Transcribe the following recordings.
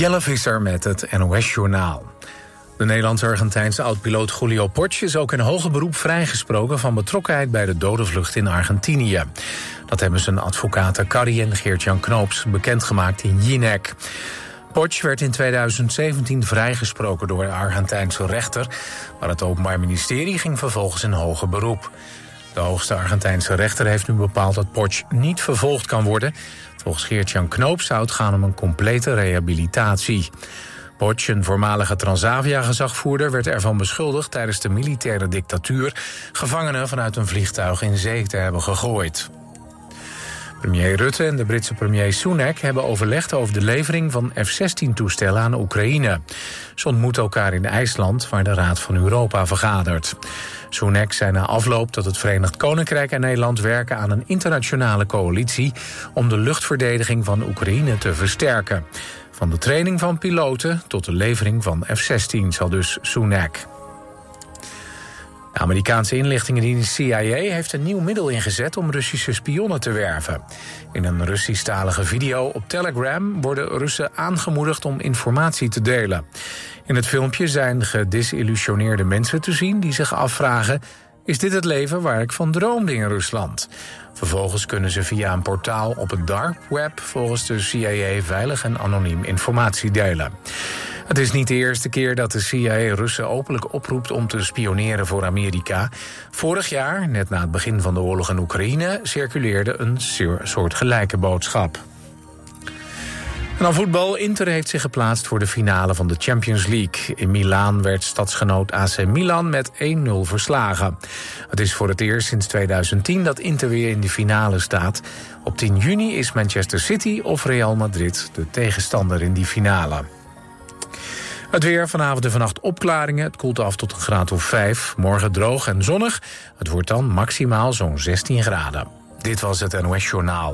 Jelle Visser met het NOS-journaal. De Nederlands-Argentijnse oud-piloot Julio Porch is ook in hoger beroep vrijgesproken van betrokkenheid bij de dodenvlucht in Argentinië. Dat hebben zijn advocaten Carrie en Geert-Jan Knoops bekendgemaakt in Jinek. Porch werd in 2017 vrijgesproken door de Argentijnse rechter, maar het Openbaar Ministerie ging vervolgens in hoger beroep. De hoogste Argentijnse rechter heeft nu bepaald dat Porch niet vervolgd kan worden. Volgens Geert-Jan Knoop zou het gaan om een complete rehabilitatie. Potsch, een voormalige Transavia-gezagvoerder, werd ervan beschuldigd tijdens de militaire dictatuur gevangenen vanuit een vliegtuig in zee te hebben gegooid. Premier Rutte en de Britse premier Sunak hebben overlegd over de levering van F-16-toestellen aan Oekraïne. Ze ontmoeten elkaar in IJsland, waar de Raad van Europa vergadert. Sunak zei na afloop dat het Verenigd Koninkrijk en Nederland werken aan een internationale coalitie om de luchtverdediging van Oekraïne te versterken. Van de training van piloten tot de levering van F-16 zal dus Sunak. De Amerikaanse inlichtingendienst CIA heeft een nieuw middel ingezet om Russische spionnen te werven. In een Russisch-talige video op Telegram worden Russen aangemoedigd om informatie te delen. In het filmpje zijn gedisillusioneerde mensen te zien die zich afvragen... is dit het leven waar ik van droomde in Rusland? Vervolgens kunnen ze via een portaal op het dark web... volgens de CIA veilig en anoniem informatie delen. Het is niet de eerste keer dat de CIA Russen openlijk oproept om te spioneren voor Amerika. Vorig jaar, net na het begin van de oorlog in Oekraïne, circuleerde een soort gelijke boodschap. En dan voetbal. Inter heeft zich geplaatst voor de finale van de Champions League. In Milaan werd stadsgenoot AC Milan met 1-0 verslagen. Het is voor het eerst sinds 2010 dat Inter weer in de finale staat. Op 10 juni is Manchester City of Real Madrid de tegenstander in die finale. Het weer vanavond en vannacht opklaringen. Het koelt af tot een graad of 5. Morgen droog en zonnig. Het wordt dan maximaal zo'n 16 graden. Dit was het NOS Journaal.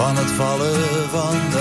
van het vallen van de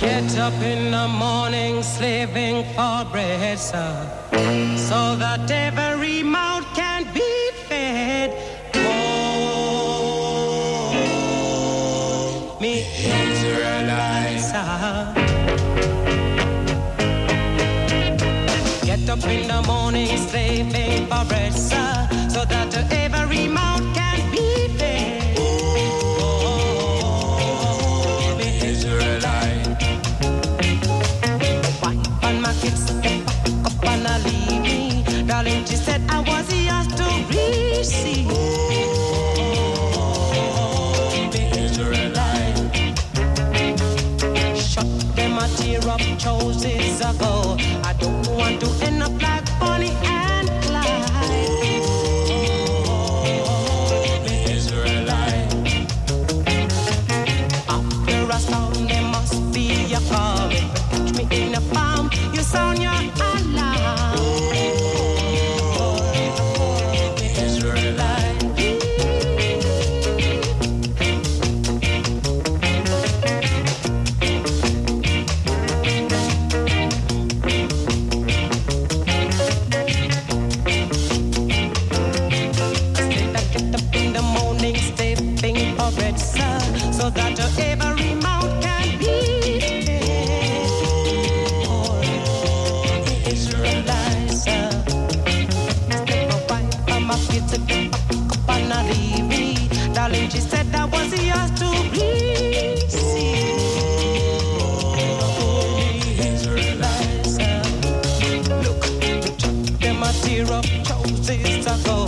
Get up in the morning slaving for bread, sir, so that every mouth can be fed. Oh, me Israelite! sir. Get up in the morning slaving for bread, sir, so that darling, she said I was yours to receive. Them a tear up, chose is a goal. roses are gold.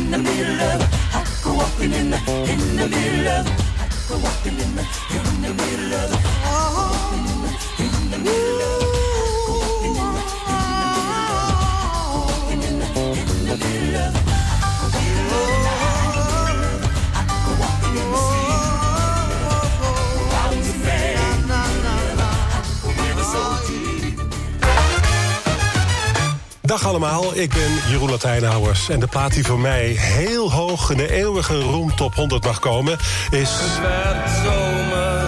In the middle of it. I go walking in the in the middle of it. I go walking in the in the middle of allemaal, ik ben Jeroen Latijnhouwers. En de plaat die voor mij heel hoog in de eeuwige roem top 100 mag komen... is Het werd zomer,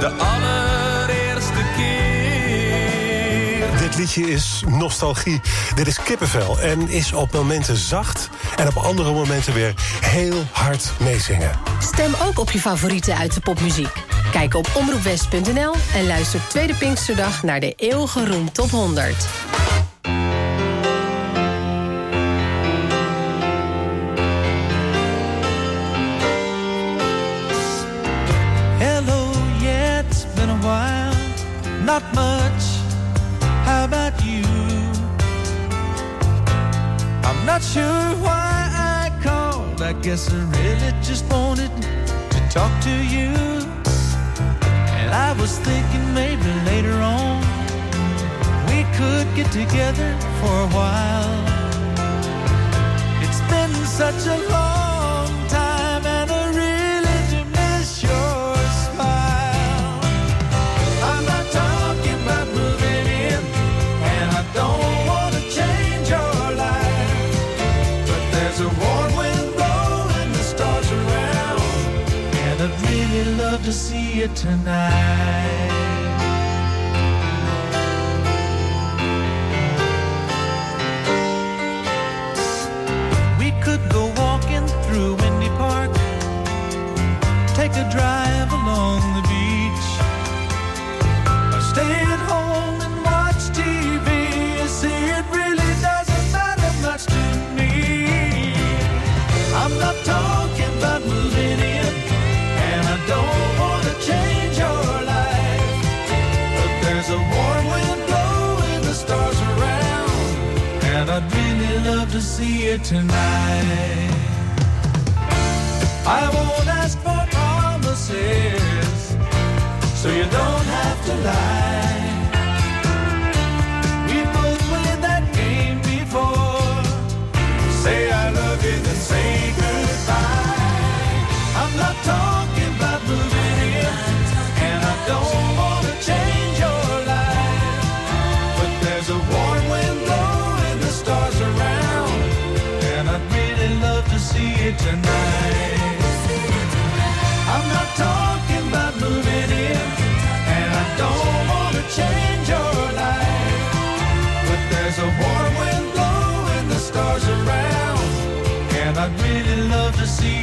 de allereerste keer. Dit liedje is nostalgie. Dit is kippenvel en is op momenten zacht... en op andere momenten weer heel hard meezingen. Stem ook op je favorieten uit de popmuziek. Kijk op omroepwest.nl en luister tweede Pinksterdag naar de eeuwige roem top 100. Together for a while. It's been such a long time, and I really do miss your smile. I'm not talking about moving in, and I don't want to change your life. But there's a warm wind blowing the stars around, and I'd really love to see you tonight. See you tonight. I won't ask for promises, so you don't have to lie.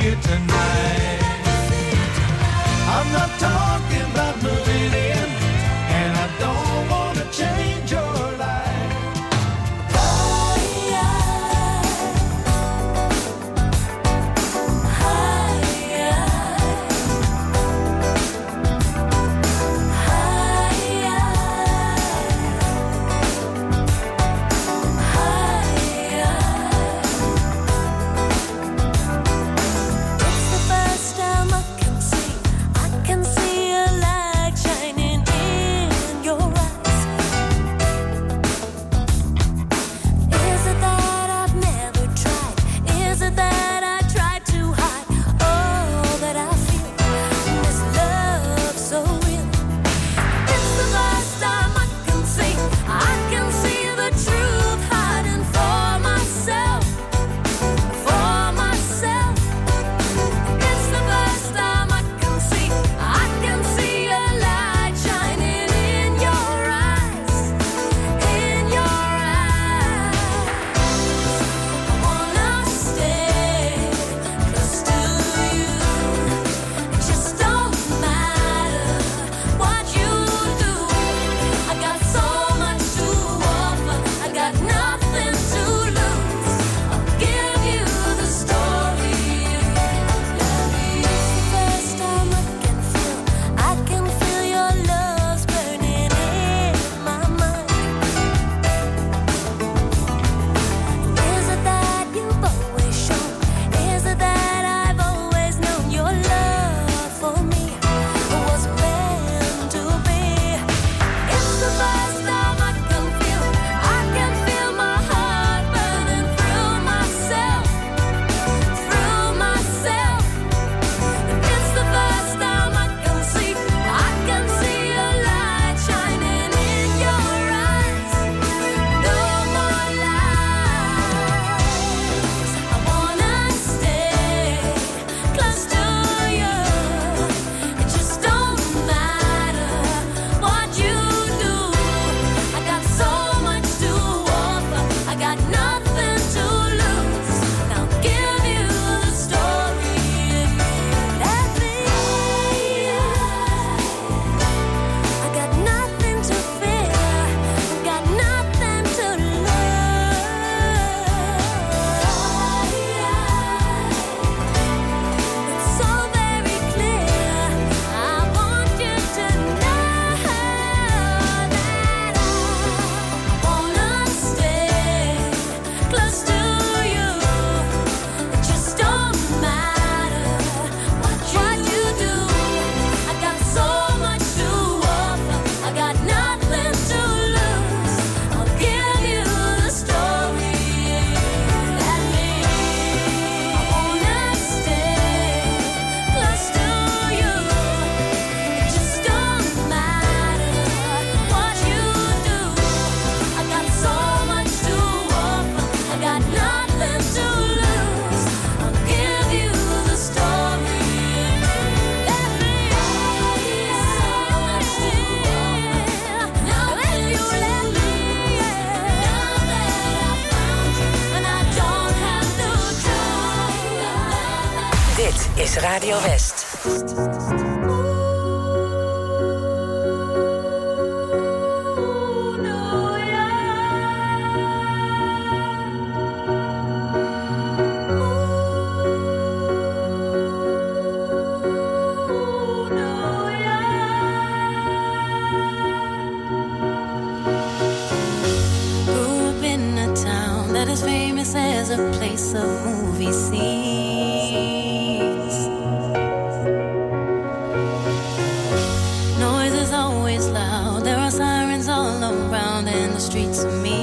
You tonight. I'm not talking about around in the streets of me.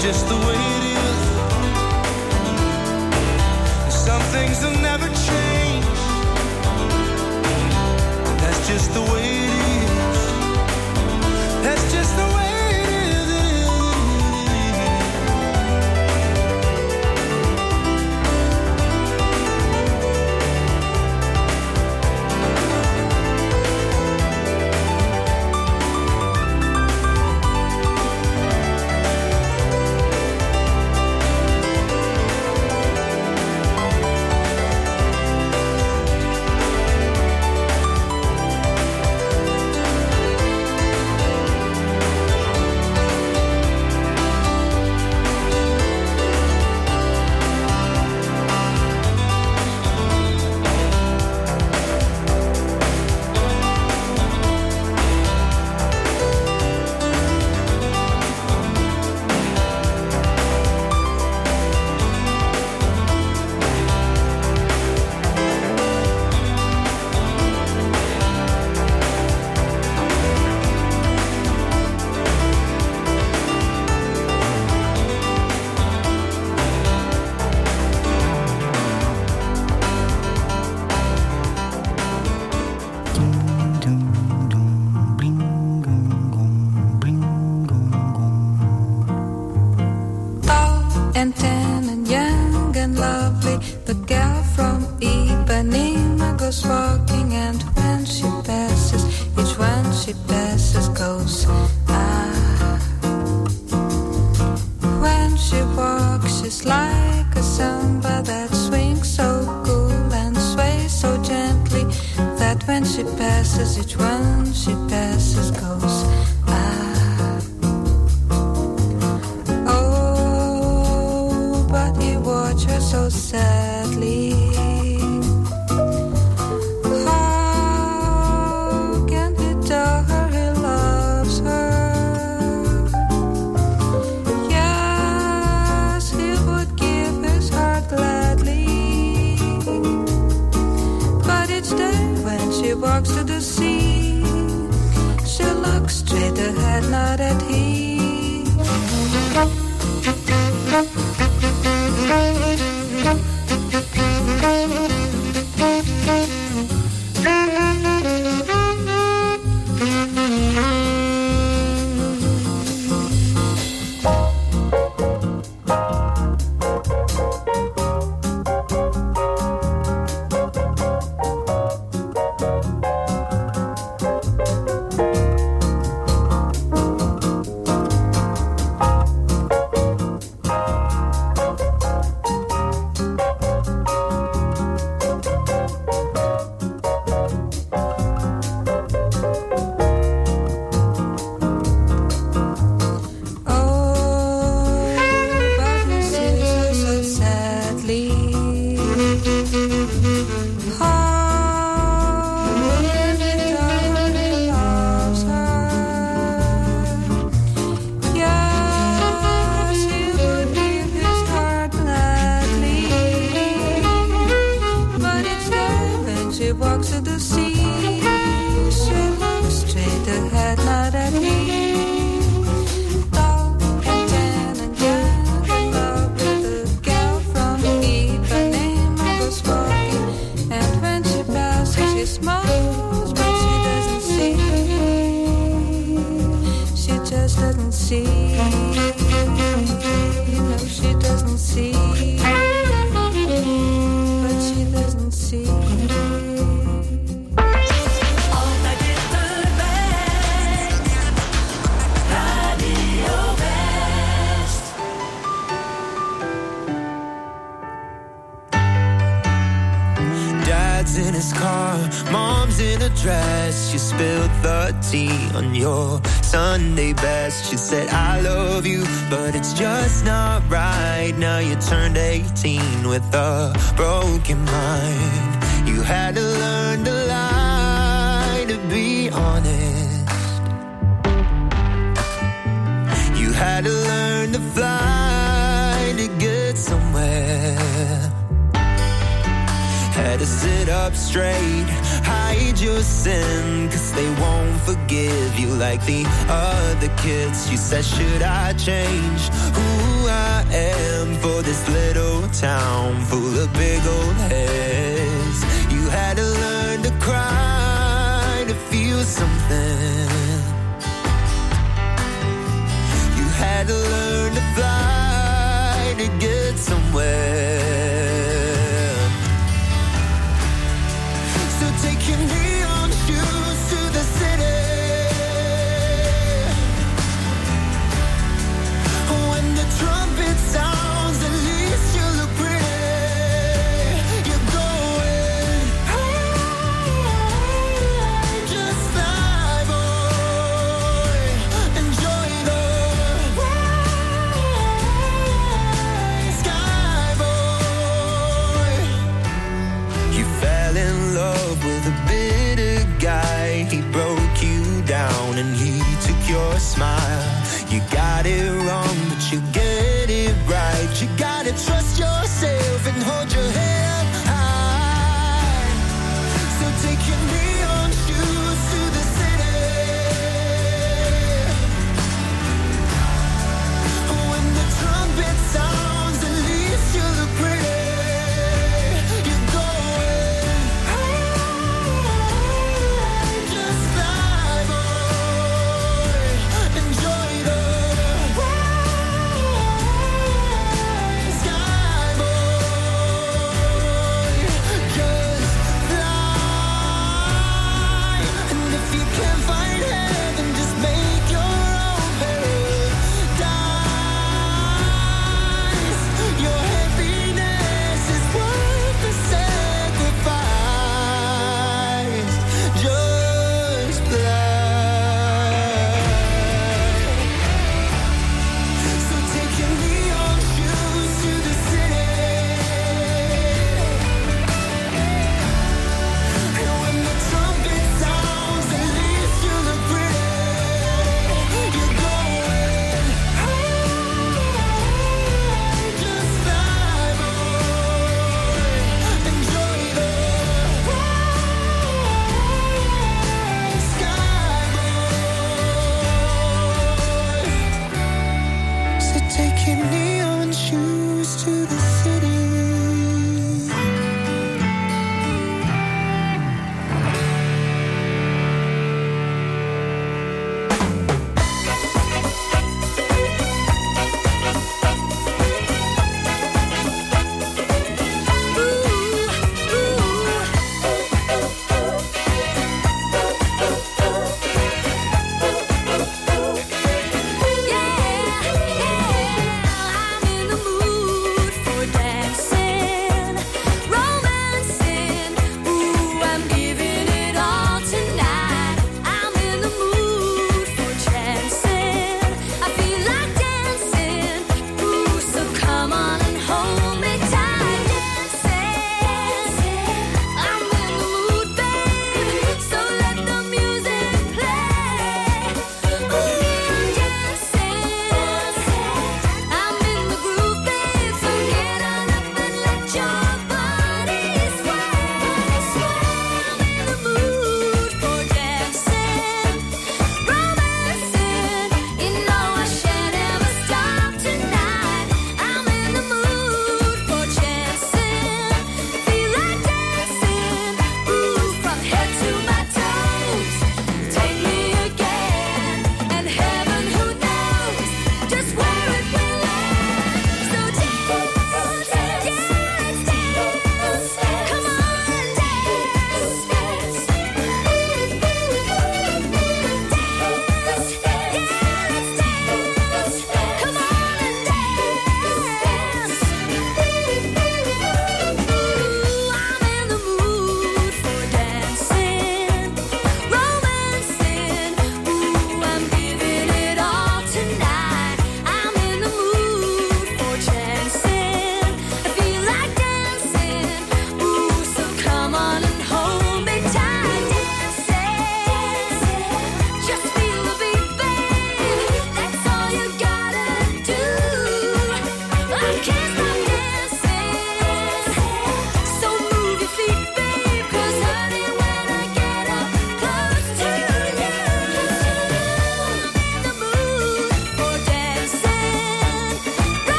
just the way it is. she passes each one she passes. with a broken mind. You had to learn to lie to be honest. You had to learn to fly to get somewhere. Had to sit up straight, hide your sin, cause they won't forget Give you like the other kids. You said, Should I change who I am for this little town full of big old heads? You had to learn to cry to feel something. You had to learn to fly to get somewhere. taking neon shoes to the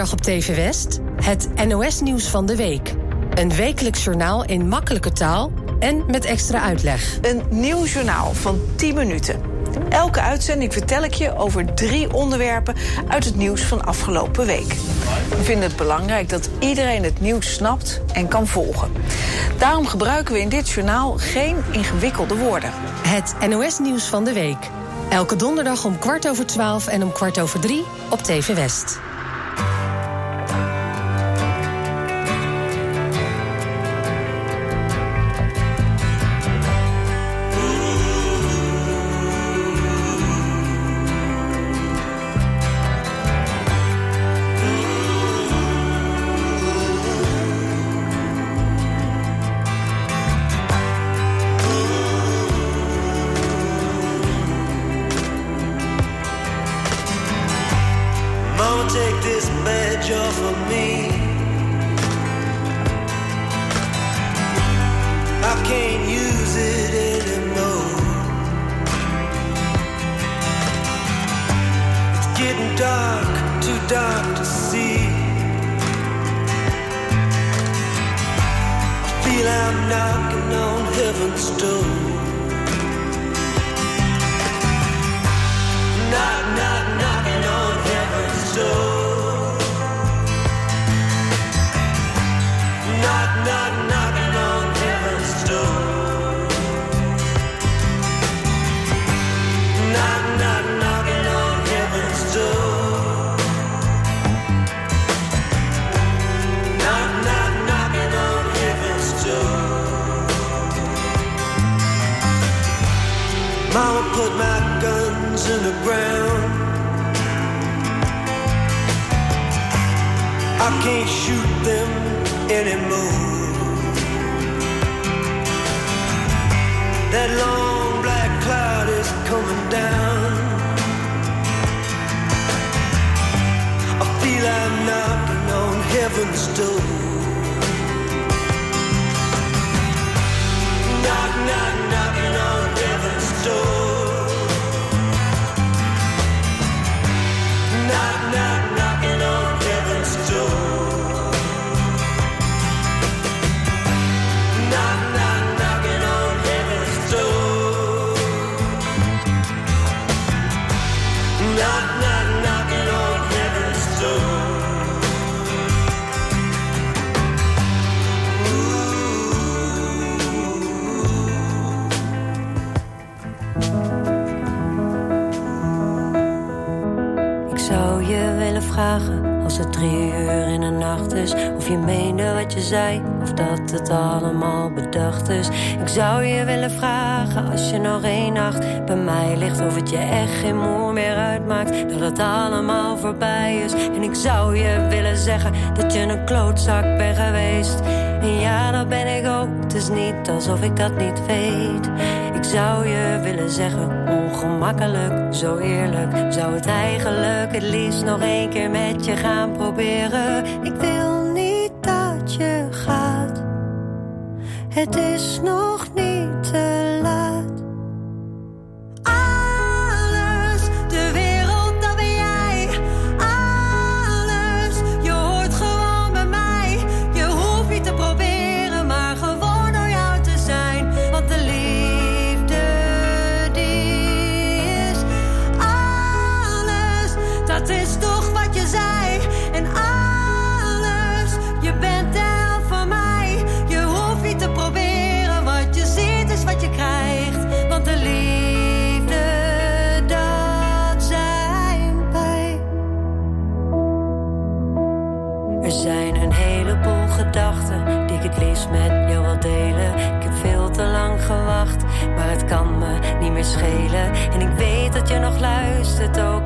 donderdag op TV West het NOS-nieuws van de week. Een wekelijks journaal in makkelijke taal en met extra uitleg. Een nieuw journaal van 10 minuten. Elke uitzending vertel ik je over drie onderwerpen uit het nieuws van afgelopen week. We vinden het belangrijk dat iedereen het nieuws snapt en kan volgen. Daarom gebruiken we in dit journaal geen ingewikkelde woorden. Het NOS-nieuws van de week. Elke donderdag om kwart over twaalf en om kwart over drie op TV West. Door. Of je meende wat je zei, of dat het allemaal bedacht is. Ik zou je willen vragen als je nog één nacht bij mij ligt. Of het je echt geen moer meer uitmaakt, dat het allemaal voorbij is. En ik zou je willen zeggen dat je een klootzak bent geweest. En ja, dat ben ik ook, het is niet alsof ik dat niet weet. Ik zou je willen zeggen, ongemakkelijk, zo eerlijk. Zou het eigenlijk het liefst nog één keer met je gaan proberen. Ik wil niet dat je gaat. Het is nog luistert, ook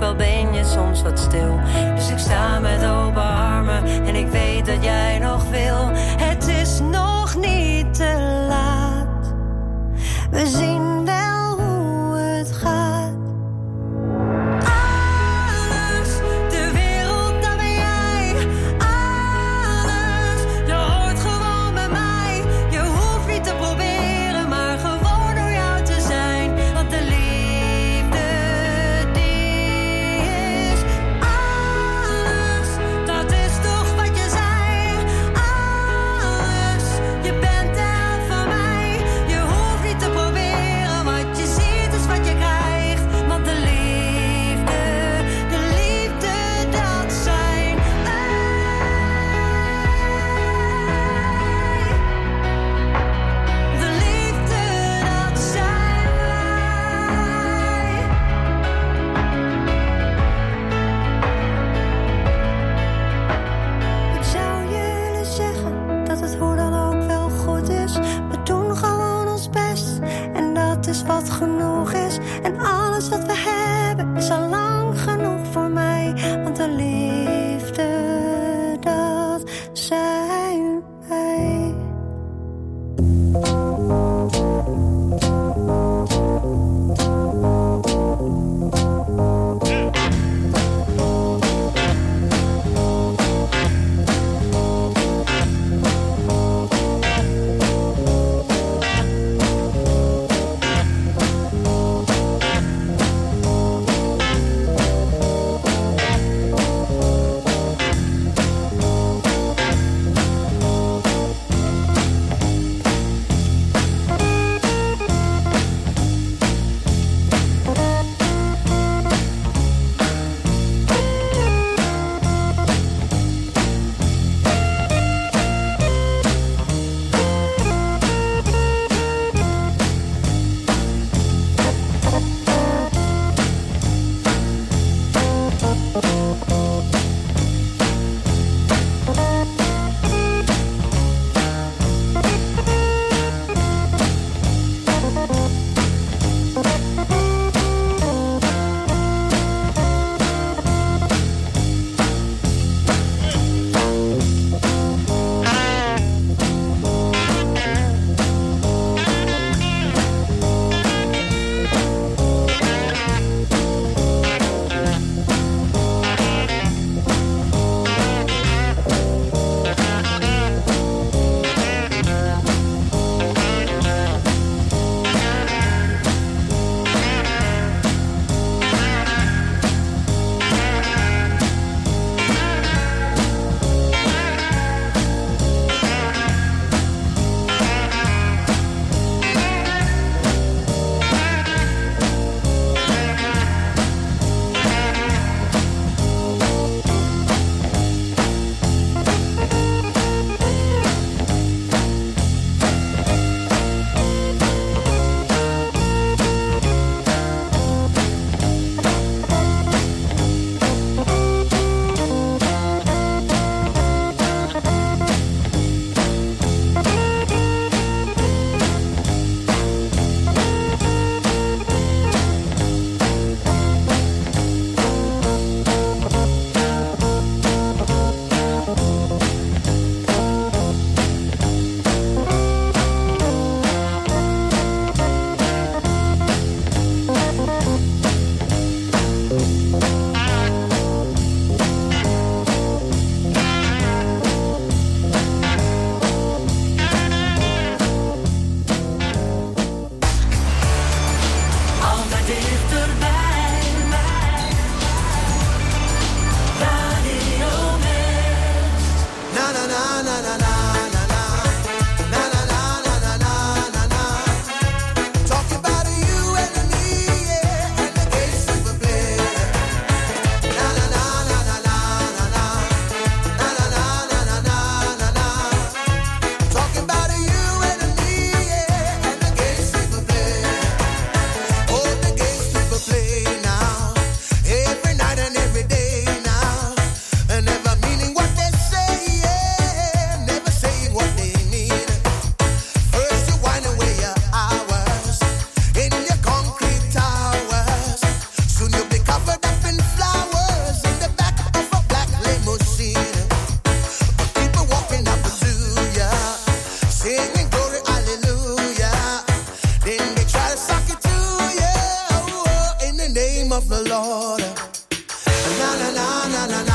na na na